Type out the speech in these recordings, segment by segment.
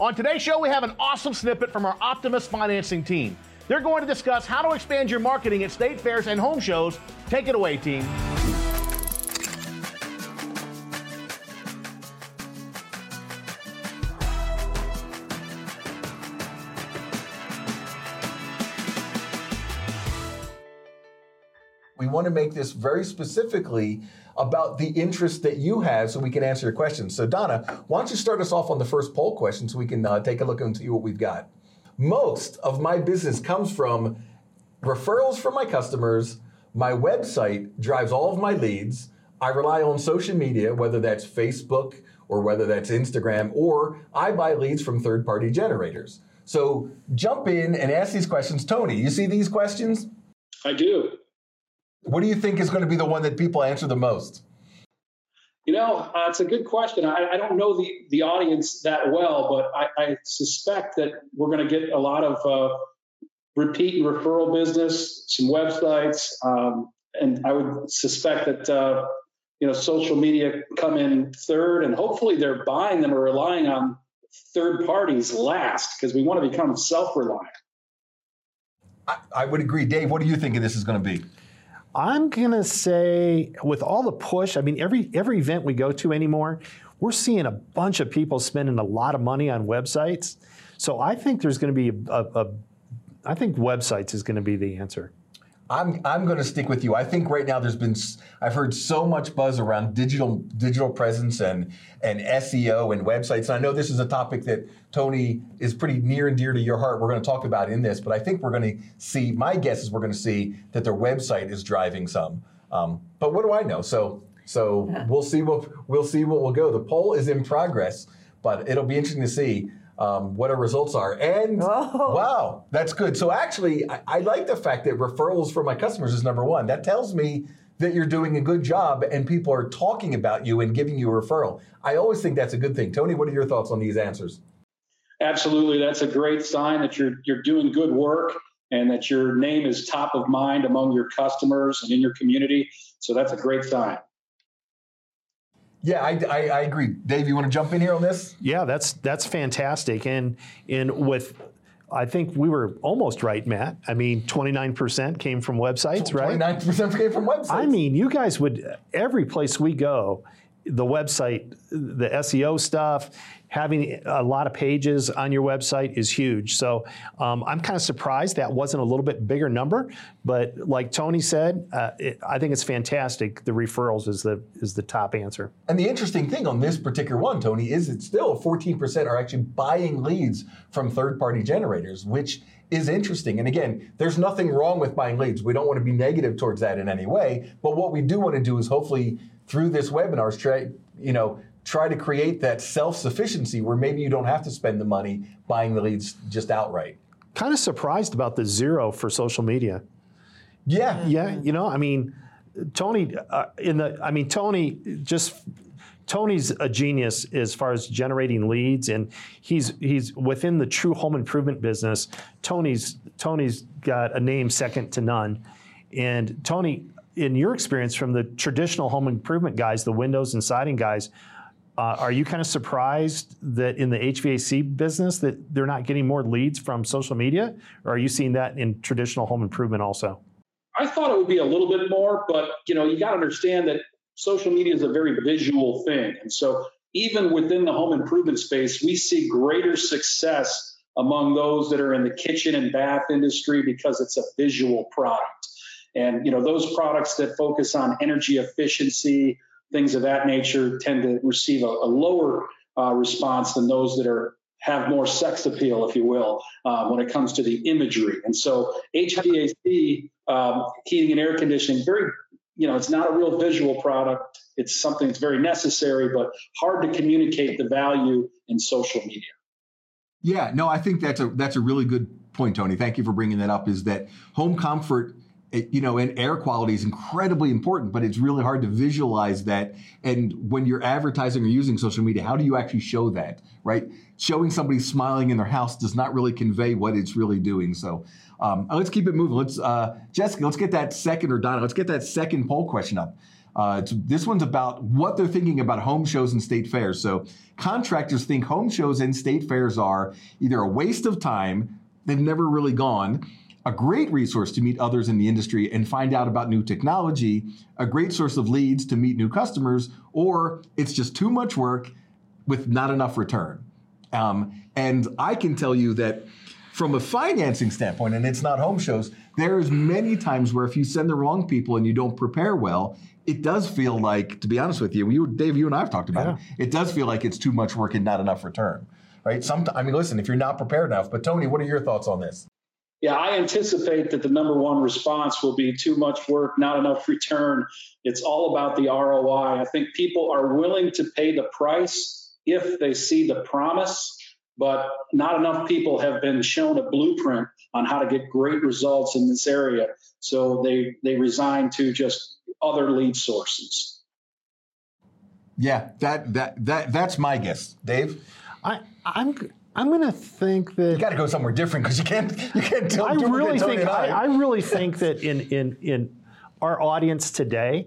On today's show, we have an awesome snippet from our Optimus financing team. They're going to discuss how to expand your marketing at state fairs and home shows. Take it away, team. To make this very specifically about the interest that you have so we can answer your questions. So, Donna, why don't you start us off on the first poll question so we can uh, take a look and see what we've got? Most of my business comes from referrals from my customers. My website drives all of my leads. I rely on social media, whether that's Facebook or whether that's Instagram, or I buy leads from third party generators. So jump in and ask these questions. Tony, you see these questions? I do. What do you think is going to be the one that people answer the most? You know, uh, it's a good question. I, I, don't know the, the audience that well, but I, I suspect that we're going to get a lot of uh, repeat and referral business, some websites, um, and I would suspect that uh, you know social media come in third, and hopefully they're buying them or relying on third parties last because we want to become self-reliant. I, I would agree, Dave. What do you think this is going to be? I'm gonna say with all the push, I mean every every event we go to anymore, we're seeing a bunch of people spending a lot of money on websites. So I think there's going to be a, a, a I think websites is going to be the answer. I'm I'm going to stick with you. I think right now there's been I've heard so much buzz around digital digital presence and and SEO and websites. And I know this is a topic that Tony is pretty near and dear to your heart. We're going to talk about in this, but I think we're going to see. My guess is we're going to see that their website is driving some. Um, but what do I know? So so we'll see what we'll see what will go. The poll is in progress, but it'll be interesting to see um, what our results are. And oh. wow, that's good. So actually, I, I, like the fact that referrals from my customers is number one. That tells me that you're doing a good job and people are talking about you and giving you a referral. I always think that's a good thing. Tony, what are your thoughts on these answers? Absolutely, that's a great sign that you're you're doing good work and that your name is top of mind among your customers and in your community. So that's a great sign. Yeah, I, I, I, agree. Dave, you want to jump in here on this? Yeah, that's that's fantastic. And and with I think we were almost right, Matt. I mean, 29% came from websites, 29% right? 29% came from websites. I mean, you guys would every place we go, the website, the SEO stuff, having a lot of pages on your website is huge. So um, I'm kind of surprised that wasn't a little bit bigger number. But like Tony said, uh, it, I think it's fantastic. The referrals is the is the top answer. And the interesting thing on this particular one, Tony, is it's still 14% are actually buying leads from third-party generators, which is interesting. And again, there's nothing wrong with buying leads. We don't want to be negative towards that in any way. But what we do want to do is hopefully through this webinar, try, you know, try to create that self-sufficiency where maybe you don't have to spend the money buying the leads just outright. Kind of surprised about the zero for social media. Yeah. Yeah, you know, I mean, Tony, uh, in the, I mean, Tony just Tony's a genius as far as generating leads, and he's he's within the true home improvement business. Tony's Tony's got a name second to none, and Tony, in your experience from the traditional home improvement guys, the windows and siding guys, uh, are you kind of surprised that in the HVAC business that they're not getting more leads from social media, or are you seeing that in traditional home improvement also? I thought it would be a little bit more, but you know, you got to understand that social media is a very visual thing, and so even within the home improvement space, we see greater success among those that are in the kitchen and bath industry because it's a visual product. And you know, those products that focus on energy efficiency, things of that nature, tend to receive a, a lower uh, response than those that are have more sex appeal, if you will, uh, when it comes to the imagery. And so HVAC, um, heating and air conditioning, very, you know, it's not a real visual product. It's something that's very necessary, but hard to communicate the value in social media. Yeah, no, I think that's a that's a really good point, Tony. Thank you for bringing that up. Is that home comfort you know, and air quality is incredibly important, but it's really hard to visualize that. And when you're advertising or using social media, how do you actually show that, right? Showing somebody smiling in their house does not really convey what it's really doing. So um, let's keep it moving. Let's, uh, Jessica, let's get that second, or Donna, let's get that second poll question up. Uh, this one's about what they're thinking about home shows and state fairs. So, contractors think home shows and state fairs are either a waste of time, they've never really gone, a great resource to meet others in the industry and find out about new technology, a great source of leads to meet new customers, or it's just too much work with not enough return. Um, and I can tell you that from a financing standpoint, and it's not home shows, there's many times where if you send the wrong people and you don't prepare well, it does feel like, to be honest with you, you Dave, you and I have talked about yeah. it. It does feel like it's too much work and not enough return, right? Some, I mean, listen, if you're not prepared enough. But Tony, what are your thoughts on this? Yeah, I anticipate that the number one response will be too much work, not enough return. It's all about the ROI. I think people are willing to pay the price if they see the promise, but not enough people have been shown a blueprint on how to get great results in this area. So they they resign to just other lead sources. Yeah, that that that that's my guess, Dave. I I'm I'm going to think that you got to go somewhere different because you can't you can't tell. I really think I, I really think that in in in our audience today,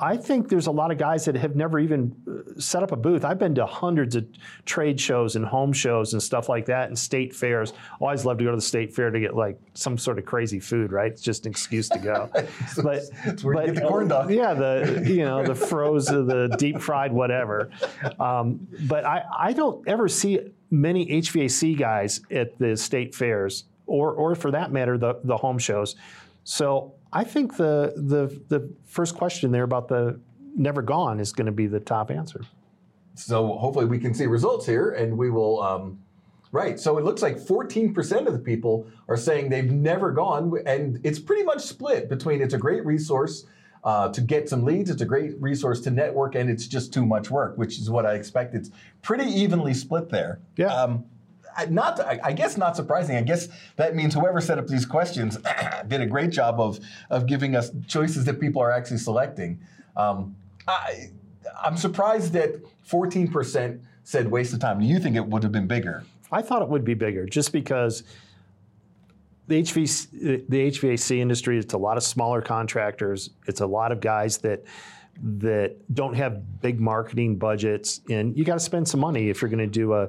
I think there's a lot of guys that have never even uh, set up a booth. I've been to hundreds of trade shows and home shows and stuff like that and state fairs. Always love to go to the state fair to get like some sort of crazy food, right? It's just an excuse to go. but That's where but, you get the corn dog. Yeah, the you know the frozen, the deep fried, whatever. Um, but I I don't ever see many HVAC guys at the state fairs or or for that matter the the home shows. So I think the the the first question there about the never gone is going to be the top answer. So hopefully we can see results here, and we will. Um, right. So it looks like 14% of the people are saying they've never gone, and it's pretty much split between it's a great resource. Uh, to get some leads, it's a great resource to network, and it's just too much work, which is what I expect. It's pretty evenly split there. Yeah. Um, not I guess not surprising. I guess that means whoever set up these questions did a great job of of giving us choices that people are actually selecting. Um, I, I'm surprised that 14% said waste of time. Do you think it would have been bigger? I thought it would be bigger, just because the HVAC, the HVAC industry, it's a lot of smaller contractors. It's a lot of guys that that don't have big marketing budgets, and you got to spend some money if you're going to do a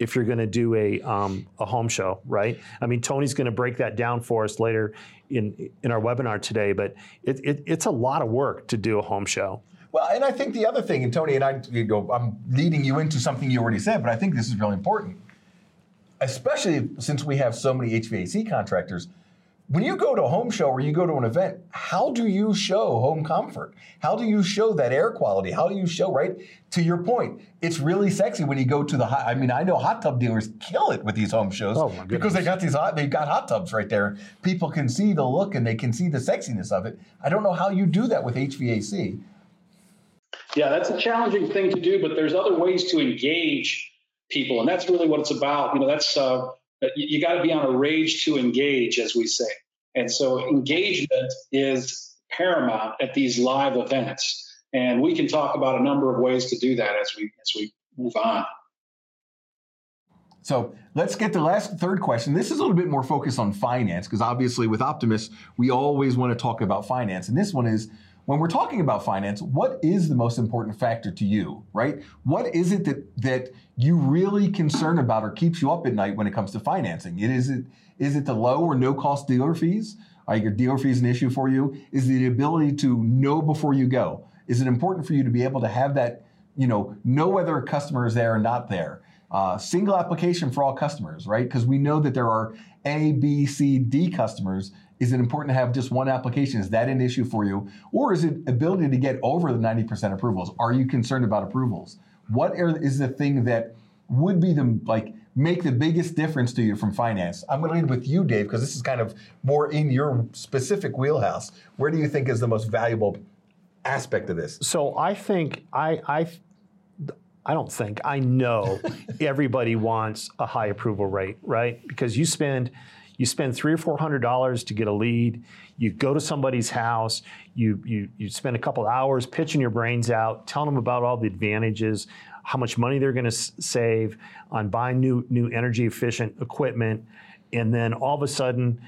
if you're going to do a, um, a home show, right? I mean, Tony's going to break that down for us later in, in our webinar today, but it, it, it's a lot of work to do a home show. Well, and I think the other thing, and Tony and I, you know, I'm leading you into something you already said, but I think this is really important, especially since we have so many HVAC contractors when you go to a home show or you go to an event, how do you show home comfort? How do you show that air quality? How do you show, right? To your point, it's really sexy when you go to the hot, I mean, I know hot tub dealers kill it with these home shows oh because they got these hot, they've got hot tubs right there. People can see the look and they can see the sexiness of it. I don't know how you do that with HVAC. Yeah, that's a challenging thing to do, but there's other ways to engage people, and that's really what it's about. You know, that's uh, you got to be on a rage to engage, as we say. And so engagement is paramount at these live events. And we can talk about a number of ways to do that as we as we move on. So let's get the last third question. This is a little bit more focused on finance because obviously with Optimus, we always want to talk about finance. And this one is when we're talking about finance, what is the most important factor to you, right? What is it that that you really concern about or keeps you up at night when it comes to financing? It is it is it the low or no cost dealer fees? Are your dealer fees an issue for you? Is the ability to know before you go? Is it important for you to be able to have that, you know, know whether a customer is there or not there? Uh, single application for all customers, right? Because we know that there are A, B, C, D customers, is it important to have just one application? Is that an issue for you? Or is it ability to get over the 90% approvals? Are you concerned about approvals? What are, is the thing that would be the, like, make the biggest difference to you from finance? I'm going to lead with you, Dave, because this is kind of more in your specific wheelhouse. Where do you think is the most valuable aspect of this? So I think I I I don't think I know everybody wants a high approval rate, right? Because you spend you spend three or four hundred dollars to get a lead. You go to somebody's house. You you you spend a couple hours pitching your brains out, telling them about all the advantages, how much money they're going to s- save on buying new new energy efficient equipment, and then all of a sudden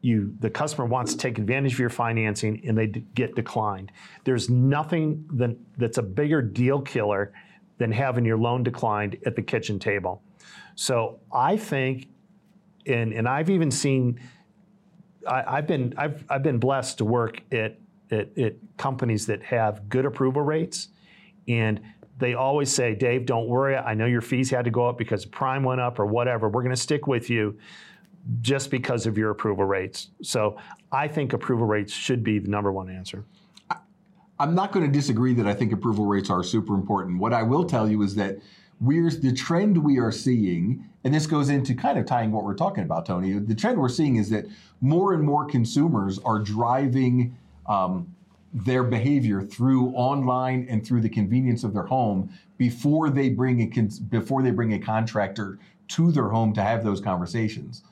you the customer wants to take advantage of your financing and they d- get declined. There's nothing that, that's a bigger deal killer than having your loan declined at the kitchen table. So I think, and and I've even seen, I, have been I've I've been blessed to work at, at at companies that have good approval rates, and they always say, Dave, don't worry. I know your fees had to go up because prime went up or whatever. We're going to stick with you just because of your approval rates. So I think approval rates should be the number one answer. I'm not going to disagree that I think approval rates are super important. What I will tell you is that we're the trend we are seeing, and this goes into kind of tying what we're talking about, Tony. The trend we're seeing is that more and more consumers are driving um, their behavior through online and through the convenience of their home before they bring a before they bring a contractor to their home to have those conversations.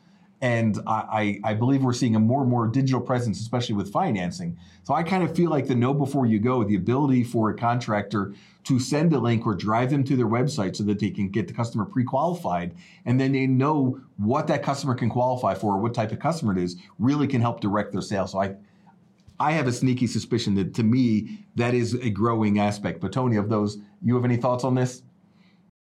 And I, I, believe we're seeing a more and more digital presence, especially with financing. So I kind of feel like the know before you go, the ability for a contractor to send a link or drive them to their website so that they can get the customer pre-qualified and then they know what that customer can qualify for or what type of customer it is really can help direct their sale. So I I have a sneaky suspicion that to me that is a growing aspect. But Tony, of those, you have any thoughts on this?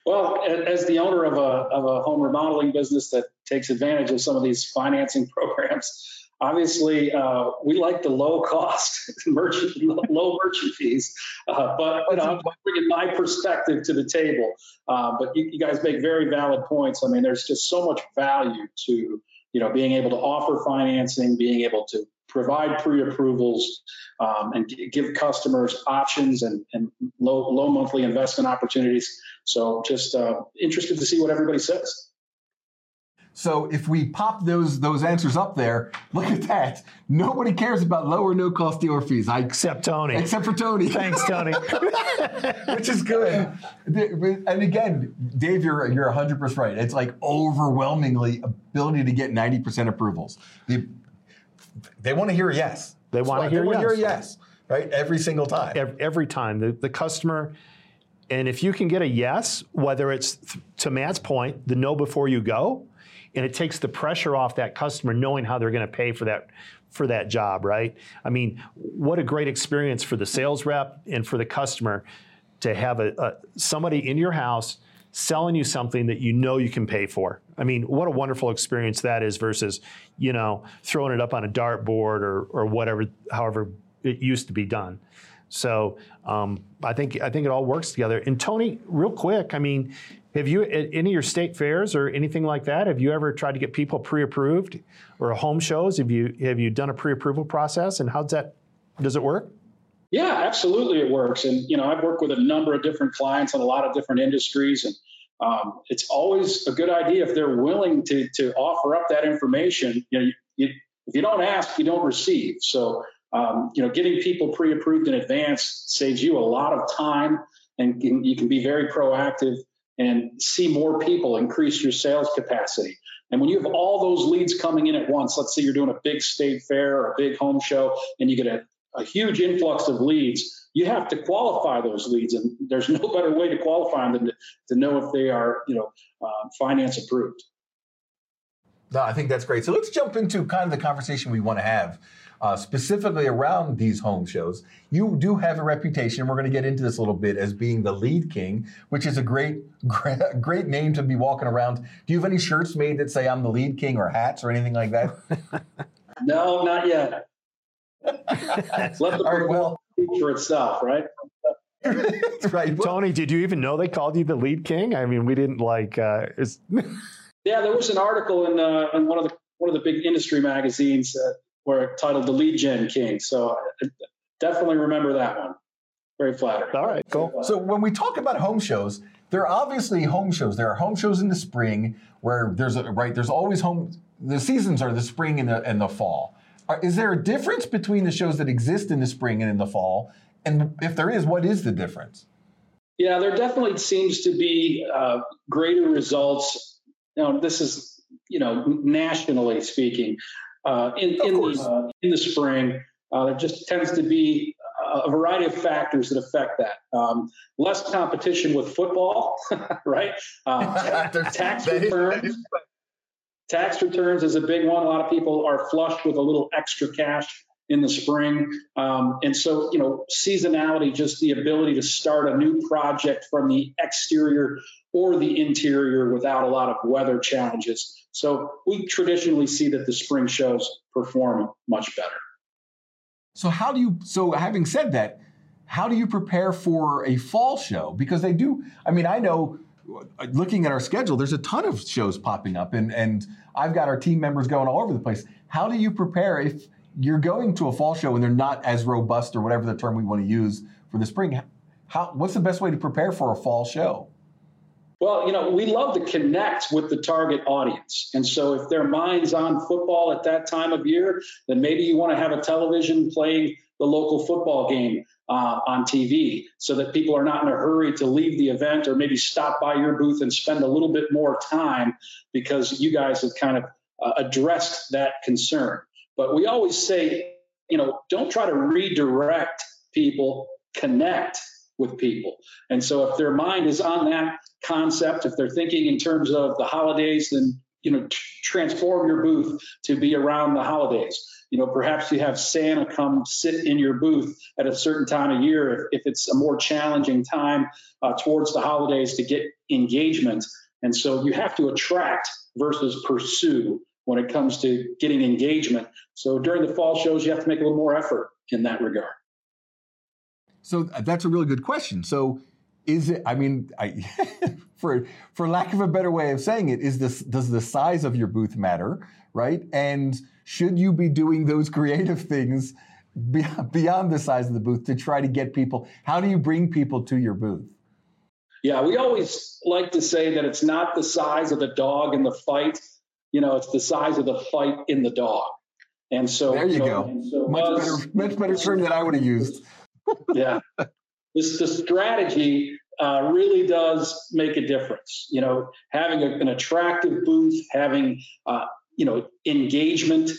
Well, as the owner of a, of a home remodeling business that takes advantage of some of these financing programs, obviously uh, we like the low cost merchant, low merchant fees. Uh, but you know, I'm bringing my perspective to the table. Uh, but you, you, guys make very valid points. I mean, there's just so much value to you know being able to offer financing, being able to provide pre-approvals um, and give customers options and, and low, low monthly investment opportunities. So just uh, interested to see what everybody says. So if we pop those those answers up there, look at that. Nobody cares about low or no cost dealer fees. I, except Tony. Except for Tony. Thanks, Tony. Which is good. And again, Dave, you're you're 100 percent right. It's like overwhelmingly ability to get 90 percent approvals. The they want to hear a yes. They want to hear, yes. hear a yes, right? Every single time. Every, every time. The, the customer, and if you can get a yes, whether it's th- to Matt's point, the know before you go, and it takes the pressure off that customer knowing how they're going to pay for that for that job, right? I mean, what a great experience for the sales rep and for the customer to have a, a somebody in your house selling you something that you know you can pay for. I mean, what a wonderful experience that is versus, you know, throwing it up on a dartboard or or whatever, however it used to be done. So um, I think I think it all works together. And Tony, real quick, I mean, have you at any of your state fairs or anything like that? Have you ever tried to get people pre-approved or home shows? Have you have you done a pre-approval process? And how's that? Does it work? Yeah, absolutely, it works. And you know, I've worked with a number of different clients in a lot of different industries, and um, it's always a good idea if they're willing to to offer up that information. You know, you, you, if you don't ask, you don't receive. So, um, you know, getting people pre-approved in advance saves you a lot of time, and can, you can be very proactive and see more people, increase your sales capacity. And when you have all those leads coming in at once, let's say you're doing a big state fair or a big home show, and you get a a huge influx of leads, you have to qualify those leads, and there's no better way to qualify them than to, to know if they are, you know, uh, finance approved. No, I think that's great. So let's jump into kind of the conversation we want to have. Uh, specifically around these home shows. You do have a reputation, we're going to get into this a little bit, as being the lead king, which is a great, great, great name to be walking around. Do you have any shirts made that say I'm the lead king or hats or anything like that? no, not yet. Let the right, well, speak for itself, right? right. Tony, did you even know they called you the lead king? I mean, we didn't like. Uh, yeah, there was an article in uh, in one of the one of the big industry magazines uh, where it titled "The Lead Gen King." So I definitely remember that one. Very flattering. All right, cool. So when we talk about home shows, there are obviously home shows. There are home shows in the spring where there's a right. There's always home. The seasons are the spring and the and the fall. Is there a difference between the shows that exist in the spring and in the fall? And if there is, what is the difference? Yeah, there definitely seems to be uh, greater results. Now, this is you know nationally speaking. Uh, in in the, uh, in the spring, uh, there just tends to be a variety of factors that affect that. Um, less competition with football, right? Uh, tax returns Tax returns is a big one. A lot of people are flushed with a little extra cash in the spring. Um, and so, you know, seasonality, just the ability to start a new project from the exterior or the interior without a lot of weather challenges. So we traditionally see that the spring shows perform much better. So how do you so having said that, how do you prepare for a fall show? Because they do, I mean, I know looking at our schedule, there's a ton of shows popping up and and I've got our team members going all over the place. How do you prepare if you're going to a fall show and they're not as robust or whatever the term we want to use for the spring? How, what's the best way to prepare for a fall show? Well, you know, we love to connect with the target audience. And so if their mind's on football at that time of year, then maybe you want to have a television playing the local football game uh, on TV so that people are not in a hurry to leave the event or maybe stop by your booth and spend a little bit more time because you guys have kind of uh, addressed that concern. But we always say, you know, don't try to redirect people, connect with people. And so if their mind is on that concept, if they're thinking in terms of the holidays, then you know, transform your booth to be around the holidays. You know, perhaps you have Santa come sit in your booth at a certain time of year if, if it's a more challenging time uh, towards the holidays to get engagement. And so you have to attract versus pursue when it comes to getting engagement. So during the fall shows, you have to make a little more effort in that regard. So uh, that's a really good question. So is it? I mean, I, for for lack of a better way of saying it, is this does the size of your booth matter, right? And should you be doing those creative things beyond the size of the booth to try to get people? How do you bring people to your booth? Yeah, we always like to say that it's not the size of the dog in the fight. You know, it's the size of the fight in the dog. And so there you go. So much us, better, much better term than I would have used yeah. This the strategy uh, really does make a difference. You know, having a, an attractive booth, having uh, you know engagement,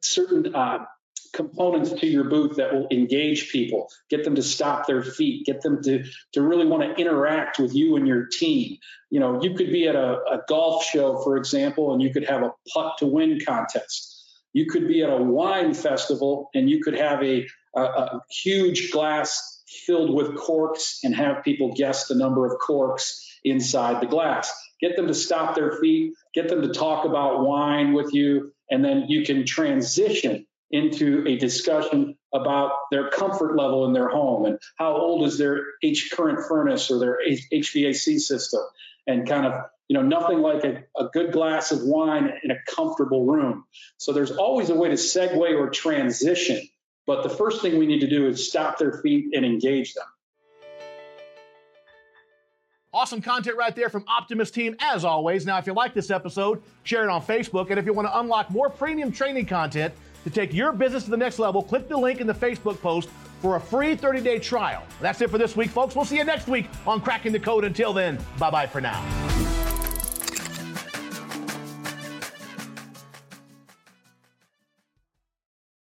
certain uh, components to your booth that will engage people, get them to stop their feet, get them to to really want to interact with you and your team. You know, you could be at a, a golf show, for example, and you could have a putt to win contest. You could be at a wine festival and you could have a a, a huge glass filled with corks and have people guess the number of corks inside the glass. Get them to stop their feet, get them to talk about wine with you, and then you can transition into a discussion about their comfort level in their home and how old is their H current furnace or their HVAC system and kind of you know nothing like a, a good glass of wine in a comfortable room so there's always a way to segue or transition but the first thing we need to do is stop their feet and engage them. Awesome content right there from Optimus Team, as always. Now, if you like this episode, share it on Facebook. And if you want to unlock more premium training content to take your business to the next level, click the link in the Facebook post for a free 30 day trial. That's it for this week, folks. We'll see you next week on Cracking the Code. Until then, bye bye for now.